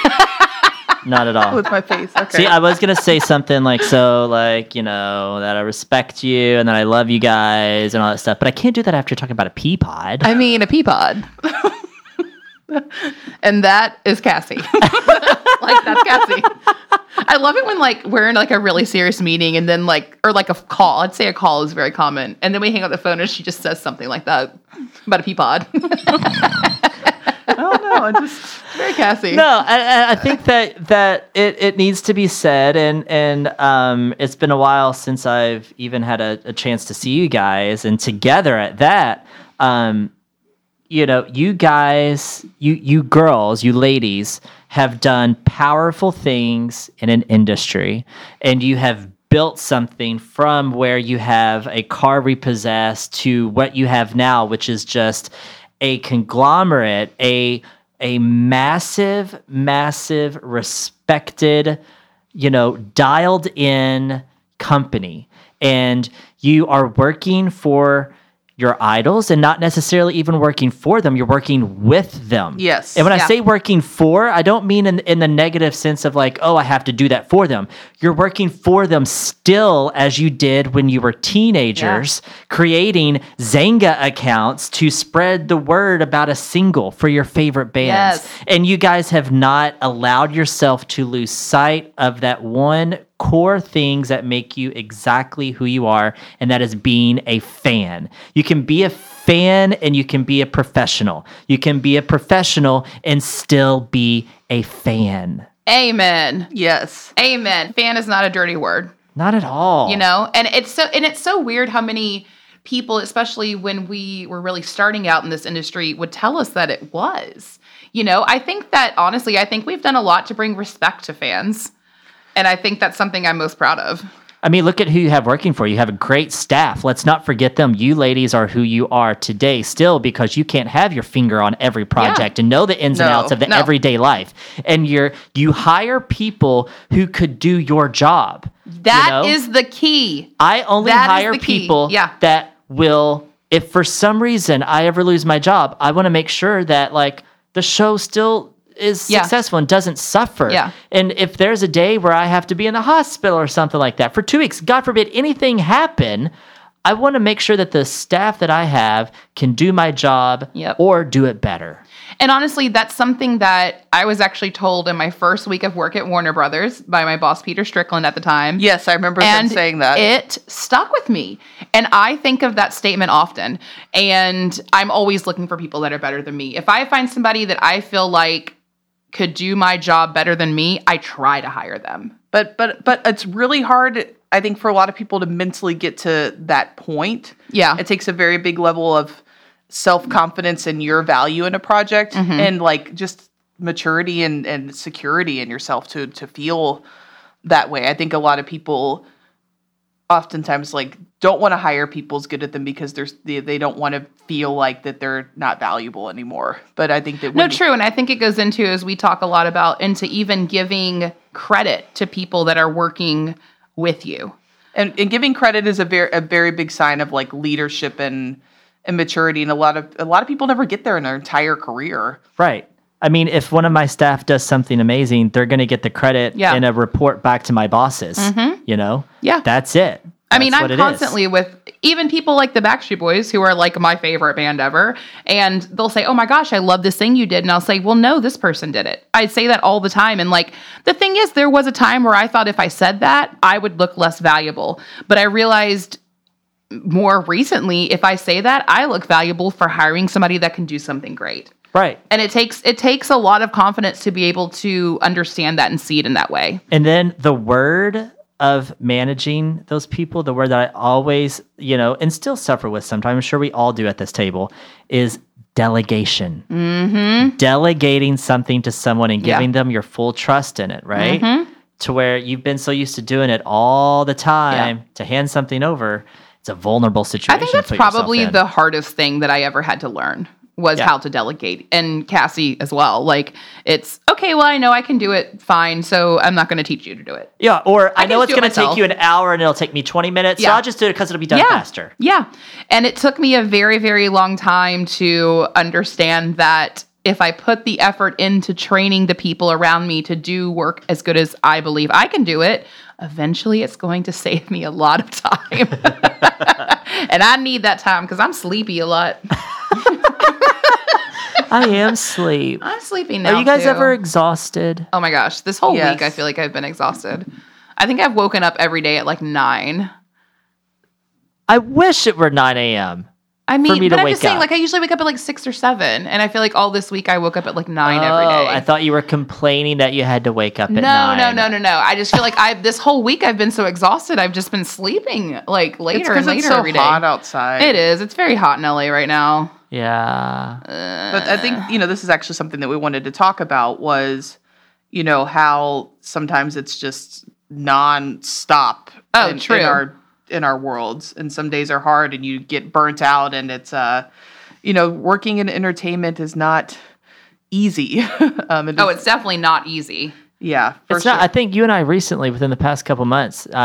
Not at all. with my face. Okay. See, I was gonna say something like so, like you know that I respect you and that I love you guys and all that stuff, but I can't do that after talking about a pea pod. I mean a pea pod. and that is Cassie. like that's Cassie. I love it when like we're in like a really serious meeting and then like or like a call. I'd say a call is very common. And then we hang up the phone and she just says something like that about a pea pod. I don't know. I just very Cassie. no, I, I- I think that that it, it needs to be said, and and um, it's been a while since I've even had a, a chance to see you guys, and together at that, um, you know, you guys, you you girls, you ladies have done powerful things in an industry, and you have built something from where you have a car repossessed to what you have now, which is just a conglomerate, a a massive, massive, respected, you know, dialed in company. And you are working for your idols and not necessarily even working for them. You're working with them. Yes. And when I say working for, I don't mean in, in the negative sense of like, oh, I have to do that for them. You're working for them still as you did when you were teenagers, creating Xanga accounts to spread the word about a single for your favorite bands. Yes. And you guys have not allowed yourself to lose sight of that one core things that make you exactly who you are, and that is being a fan. You can be a fan and you can be a professional. You can be a professional and still be a fan. Amen. yes. Amen. Fan is not a dirty word. Not at all. you know and it's so and it's so weird how many people especially when we were really starting out in this industry would tell us that it was you know i think that honestly i think we've done a lot to bring respect to fans and i think that's something i'm most proud of I mean, look at who you have working for you. You have a great staff. Let's not forget them. You ladies are who you are today still because you can't have your finger on every project and know the ins and outs of the no. everyday life. And you're you hire people who could do your job. That you is the key I only That hire people Yeah. that will, if for some reason I ever lose my job, I want to make sure that like the show still is Yeah. successful and doesn't suffer. Yeah. And if there's a day where I have to be in the hospital or something like that for two weeks, God forbid anything happen, I want to make sure that the staff that I have can do my job Yep. or do it better. And honestly, that's something that I was actually told in my first week of work at Warner Brothers by my boss, Peter Strickland, at the time. Yes, I remember him saying that. It stuck with me. And I think of that statement often. And I'm always looking for people that are better than me. If I find somebody that I feel like could do my job better than me, I try to hire them. but but but it's really hard I think for a lot of people to mentally get to that point. Yeah. It takes a very big level of self-confidence in your value in a project Mm-hmm. and like just maturity and and security in yourself to to feel that way. I think a lot of people oftentimes like don't want to hire people as good at them because there's they, they don't want to feel like that they're not valuable anymore. But I think that No, when you- true. And I think it goes into, as we talk a lot about, into even giving credit to people that are working with you. and, and giving credit is a very a very big sign of like leadership and and maturity and a lot of a lot of people never get there in their entire career Right. I mean, if one of my staff does something amazing, they're going to get the credit Yeah. in a report back to my bosses. Mm-hmm. You know? Yeah. That's it. I mean, I'm it is. constantly with even people like the Backstreet Boys, who are like my favorite band ever, and they'll say, "Oh my gosh, I love this thing you did," and I'll say, "Well, no, this person did it." I say that all the time, and like the thing is, there was a time where I thought if I said that, I would look less valuable, but I realized more recently, if I say that, I look valuable for hiring somebody that can do something great. Right. And it takes it takes a lot of confidence to be able to understand that and see it in that way. And then the word of managing those people, the word that I always, you know, and still suffer with sometimes, I'm sure we all do at this table, is delegation. Mm-hmm. Delegating something to someone and Yeah. giving them your full trust in it, right? Mhm. To where you've been so used to doing it all the time to hand something over. It's a vulnerable situation. I think that's probably the hardest thing that I ever had to learn was Yeah. how to delegate and Cassie as well. Like it's okay, well I know I can do it fine, so I'm not going to teach you to do it. Yeah, or I, can know it's do it going to take you an hour and it'll take me 20 minutes, yeah. so I'll just do it because it'll be done yeah. faster. Yeah. And it took me a very, very long time to understand that if I put the effort into training the people around me to do work as good as I believe I can do it, eventually it's going to save me a lot of time. and I need that time because I'm sleepy a lot. I am sleep. I'm sleepy now. Are you guys too. ever exhausted? Oh my gosh, this whole Yes. week I feel like I've been exhausted. I think I've woken up every day at like nine. I wish it were 9 a.m. I mean, me but I'm just saying, up. like I usually wake up at like six or seven, and I feel like all this week I woke up at like nine every oh, day. Oh. I thought you were complaining that you had to wake up at no, 9. no, no, no, no. I just feel like I this whole week I've been so exhausted. I've just been sleeping like It's later and because later it's so every day. hot outside. It is. It's very hot in LA right now. Yeah. But I think, you know, this is actually something that we wanted to talk about was, you know, how sometimes it's just non-stop Oh, in, true. in our in our worlds. And some days are hard and you get burnt out and it's uh you know, working in entertainment is not easy. um it Oh, it's definitely not easy. Yeah, for It's not. I think you and I recently, within the past couple months, uh,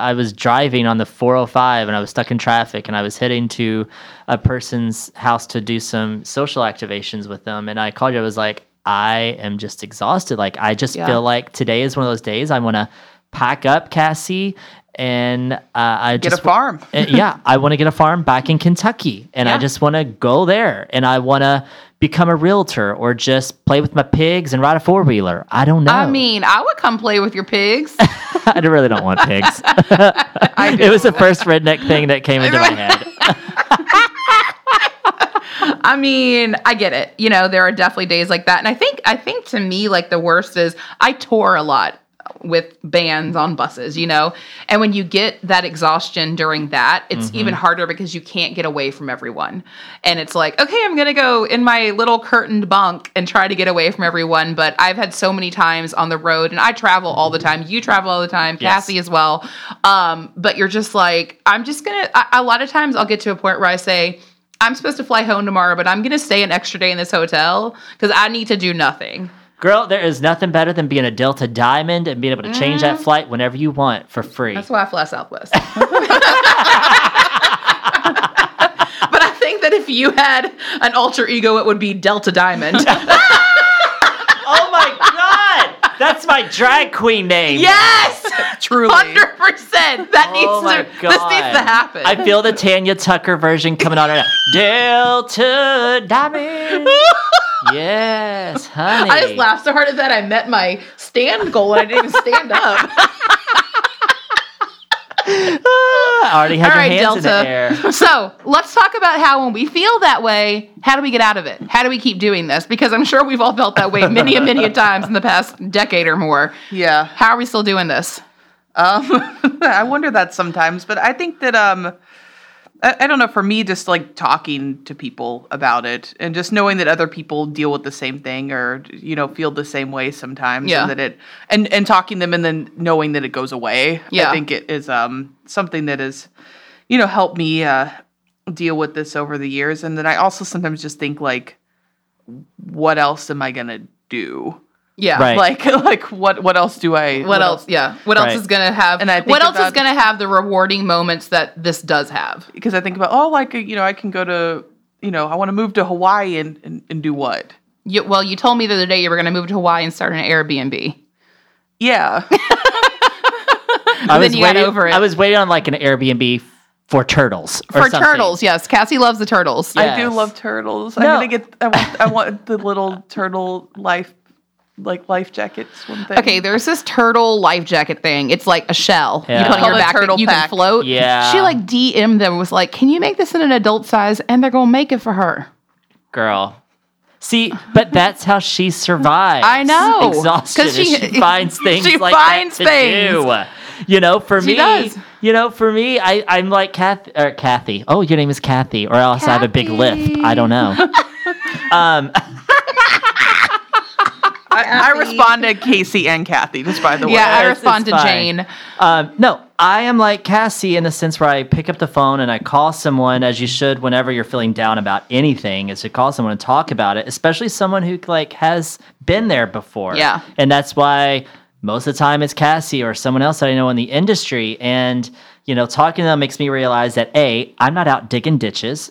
I was driving on the 405 and I was stuck in traffic and I was heading to a person's house to do some social activations with them. And I called you. I was like, I am just exhausted. Like, I just Yeah. feel like today is one of those days I want to pack up, Cassie, and uh, I just get just a farm. Yeah, I want to get a farm back in Kentucky, and I just want to go there, and I want to become a realtor or just play with my pigs and ride a four wheeler. I don't know. I mean, I would come play with your pigs. I really don't want pigs. it was the first redneck thing that came into my head. I mean, I get it. You know, there are definitely days like that. And I think I think to me like the worst is I tour a lot with bands on buses, you know. And when you get that exhaustion during that, it's even harder because you can't get away from everyone. And it's like, okay, I'm going to go in my little curtained bunk and try to get away from everyone, but I've had so many times on the road and I travel all the time. You travel all the time, Yes. Cassie as well. Um, but you're just like, I'm just going to a lot of times I'll get to a point where I say, I'm supposed to fly home tomorrow, but I'm going to stay an extra day in this hotel because I need to do nothing. Girl, there is nothing better than being a Delta Diamond and being able to change that flight whenever you want for free. Mm-hmm. That's why I fly Southwest. but I think that if you had an alter ego, it would be Delta Diamond. oh my god, that's my drag queen name. yes, Truly. hundred percent. That needs Oh my to. god, This needs to happen. I feel the Tanya Tucker version coming on right now. Delta Diamond. yes, honey. I just laughed so hard at that. I met my stand goal and I didn't even stand up. I already had All your right, hands in the Delta. air. So let's talk about how when we feel that way, how do we get out of it? How do we keep doing this? Because I'm sure we've all felt that way many and many a times in the past decade or more. Yeah. How are we still doing this? Um, I wonder that sometimes, but I think that um, I, I don't know. For me, just like talking to people about it, and just knowing that other people deal with the same thing, or you know, feel the same way sometimes, Yeah. and that it and and talking to them, and then knowing that it goes away. Yeah. I think it is um something that is, you know, helped me uh deal with this over the years, and then I also sometimes just think like, what else am I gonna do? Yeah. Right. Like like what what else do I? What, else? Yeah. What else is going to have? And I think what else is going to have the rewarding moments that this does have? because I think about oh like you know I can go to you know I want to move to Hawaii and, and and do what You, well, you told me the other day you were going to move to Hawaii and start an Airbnb. yeah I then was you got waiting, over it. I was waiting on like an Airbnb for turtles. or For something. turtles, yes. Cassie loves the turtles. Yeah. I do love turtles No. I'm gonna get I want I want the little turtle life like life jackets one thing Okay, there's this turtle life jacket thing. It's like a shell Yeah. you put on your a back that turtle you pack. can float. Yeah. She like DM'd them was like, "Can you make this in an adult size?" And they're gonna make it for her. girl. See, but that's how she survives. I know. Exhausted. 'Cause She, she- finds things she like finds that to things. do. You know, for She me, does. you know, for me, I, I'm like Kath, or Kathy. Oh, your name is Kathy, or else I have a big Kathy. lisp. I don't know. Um, I, I respond to Casey and Kathy, just by the way. Yeah, I It's- respond it's to fine. Jane. Um, no, I am like Cassie in the sense where I pick up the phone and I call someone, as you should whenever you're feeling down about anything, is to call someone and talk about it, especially someone who like has been there before. Yeah. and that's why most of the time it's Cassie or someone else that I know in the industry, and you know, talking to them makes me realize that a I'm not out digging ditches.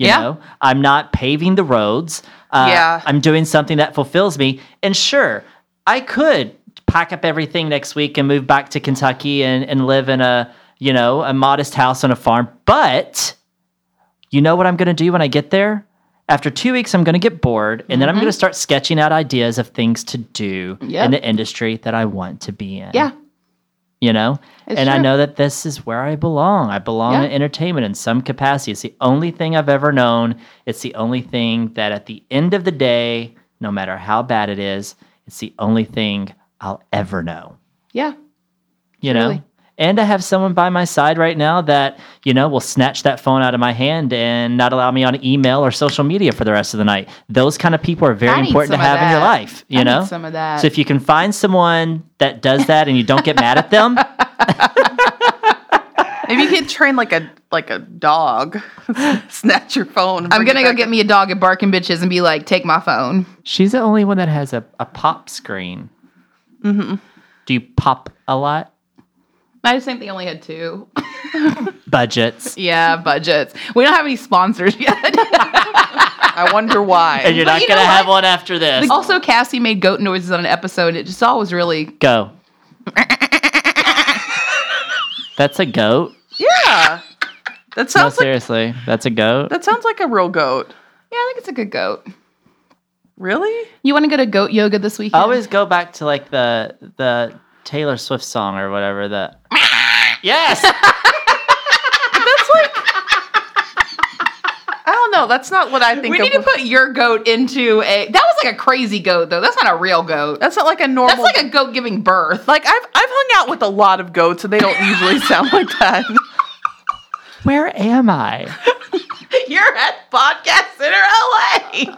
You Yeah. know, I'm not paving the roads. Uh, Yeah. I'm doing something that fulfills me. And sure, I could pack up everything next week and move back to Kentucky and, and live in a, you know, a modest house on a farm. But you know what I'm going to do when I get there? After two weeks, I'm going to get bored, and then I'm going to start sketching out ideas of things to do Yep. in the industry that I want to be in Yeah. You know? It's and i know that this is where i belong. I belong Yeah. in entertainment in some capacity. It's the only thing i've ever known. It's the only thing that at the end of the day no matter how bad it is it's the only thing i'll ever know. Yeah. you know? Truly. And I have someone by my side right now that, you know, will snatch that phone out of my hand and not allow me on email or social media for the rest of the night. Those kind of people are very I important to some of have in your life, you I need know? some of that. So if you can find someone that does that and you don't get mad at them, Maybe you could train like a like a dog. Snatch your phone. I'm gonna go get me a dog at Barking Bitches and be like, take my phone. she's the only one that has a, a pop screen. Mm-hmm. Do you pop a lot? I just think they only had two. Budgets. yeah, budgets. We don't have any sponsors yet. I wonder why. And you're But not you going to have one after this. also, Cassie made goat noises on an episode. It just all was really. Go. That's a goat. yeah. That No, sounds like seriously. That's a goat. that sounds like a real goat. Yeah, I think it's a good goat. Really? You want to go to goat yoga this weekend? I weekend? always go back to like the the Taylor Swift song or whatever that. Yes. That's like I don't know. That's not what I think We of. need to put your goat into a. That was like a crazy goat, though. That's not a real goat. that's not like a normal. That's like a goat giving birth. like I've I've hung out with a lot of goats and they don't usually sound like that. Where am I? You're at Podcast Center LA.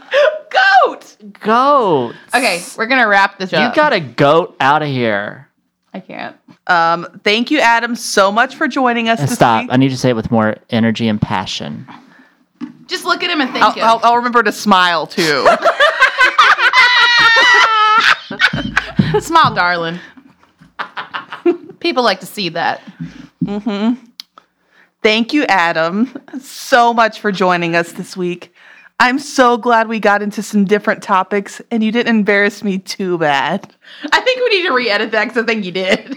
Goat. Goat. Okay, we're gonna wrap this You up. You got a goat out of here. I can't. Um, thank you, Adam, so much for joining us. This Stop. Week. I need to say it with more energy and passion. Just look at him and thank I'll, him. I'll, I'll remember to smile too. Smile, darling. People like to see that. Thank you, Adam, so much for joining us this week. I'm so glad we got into some different topics and you didn't embarrass me too bad. I think we need to re-edit that because I think you did.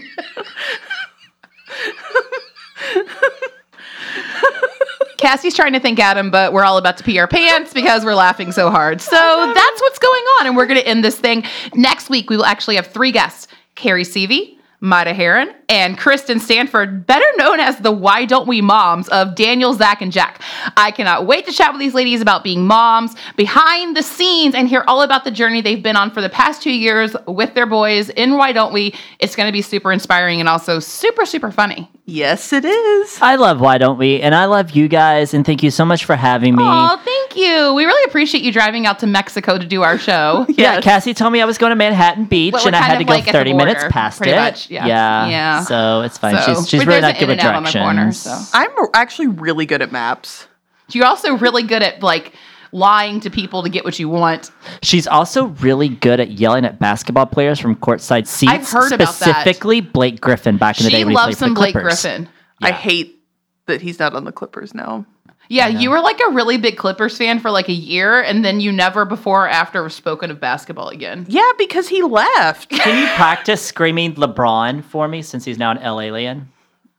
Cassie's trying to thank Adam, but we're all about to pee our pants because we're laughing so hard. So that's what's going on, and we're going to end this thing. Next week, we will actually have three guests Carrie Seavey, Maida Herron, and Kristen Stanford, better known as the Why Don't We Moms of Daniel, Zach, and Jack. I cannot wait to chat with these ladies about being moms behind the scenes and hear all about the journey they've been on for the past two years with their boys in Why Don't We. It's going to be super inspiring and also super, super funny. Yes, it is. I love Why Don't We? And I love you guys. And thank you so much for having me. Oh, thank you. We really appreciate you driving out to Mexico to do our show. Yeah, Cassie told me I was going to Manhattan Beach Well, and I had to go like at the 30 minutes past pretty it. much, yeah. yeah. Yeah. So it's fine. So, she's she's really not good in with and on the directions. corner, so. I'm actually really good at maps. You're also really good at like lying to people to get what you want. She's also really good at yelling at basketball players from courtside seats. I've heard about that. specifically Blake Griffin back in the day She when he loves played some for the Blake Clippers. Griffin. I Yeah. hate that he's not on the Clippers now. Yeah, you were like a really big Clippers fan for like a year, and then you never before or after have spoken of basketball again. Yeah, because he left. Can you practice screaming LeBron for me since he's now an LA alien?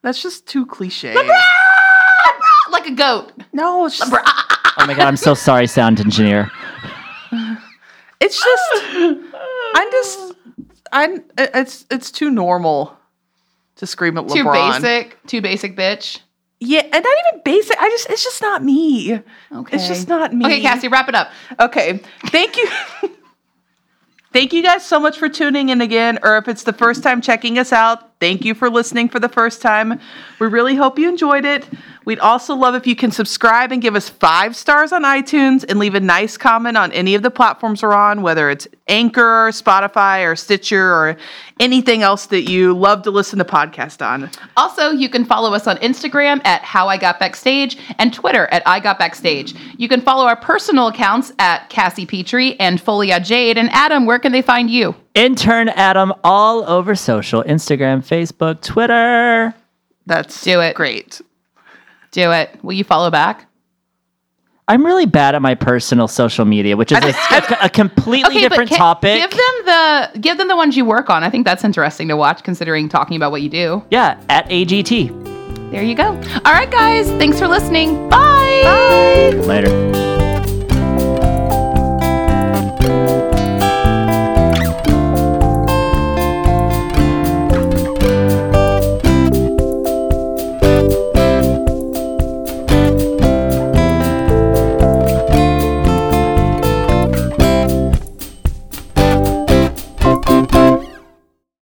That's just too cliche. Like a goat. No, it's just, Oh my god, I'm so sorry, sound engineer. it's just I'm just I'm it's it's too normal to scream at Too LeBron. basic. Too basic, bitch. Yeah, and not even basic. I just it's just not me. Okay. It's just not me. Okay, Cassie, wrap it up. Okay. Thank you. Thank you guys so much for tuning in again, or if it's the first time checking us out, Thank you for listening for the first time. We really hope you enjoyed it. We'd also love if you can subscribe and give us five stars on iTunes and leave a nice comment on any of the platforms we're on, whether it's Anchor, Spotify, or Stitcher, or anything else that you love to listen to podcast on. Also, you can follow us on Instagram at How I Got Backstage and Twitter at I Got Backstage. You can follow our personal accounts at Cassie Petrie and Folia Jade. And Adam, where can they find you? Intern Adam all over social Instagram, Facebook, Twitter. That's Do it. great. Do it. Will you follow back? I'm really bad at my personal social media, which is a, a, a completely different can- topic. Give them the give them the ones you work on. I think that's interesting to watch, considering talking about what you do. yeah, at AGT. There you go. All right, guys. Thanks for listening. Bye. Bye. Later.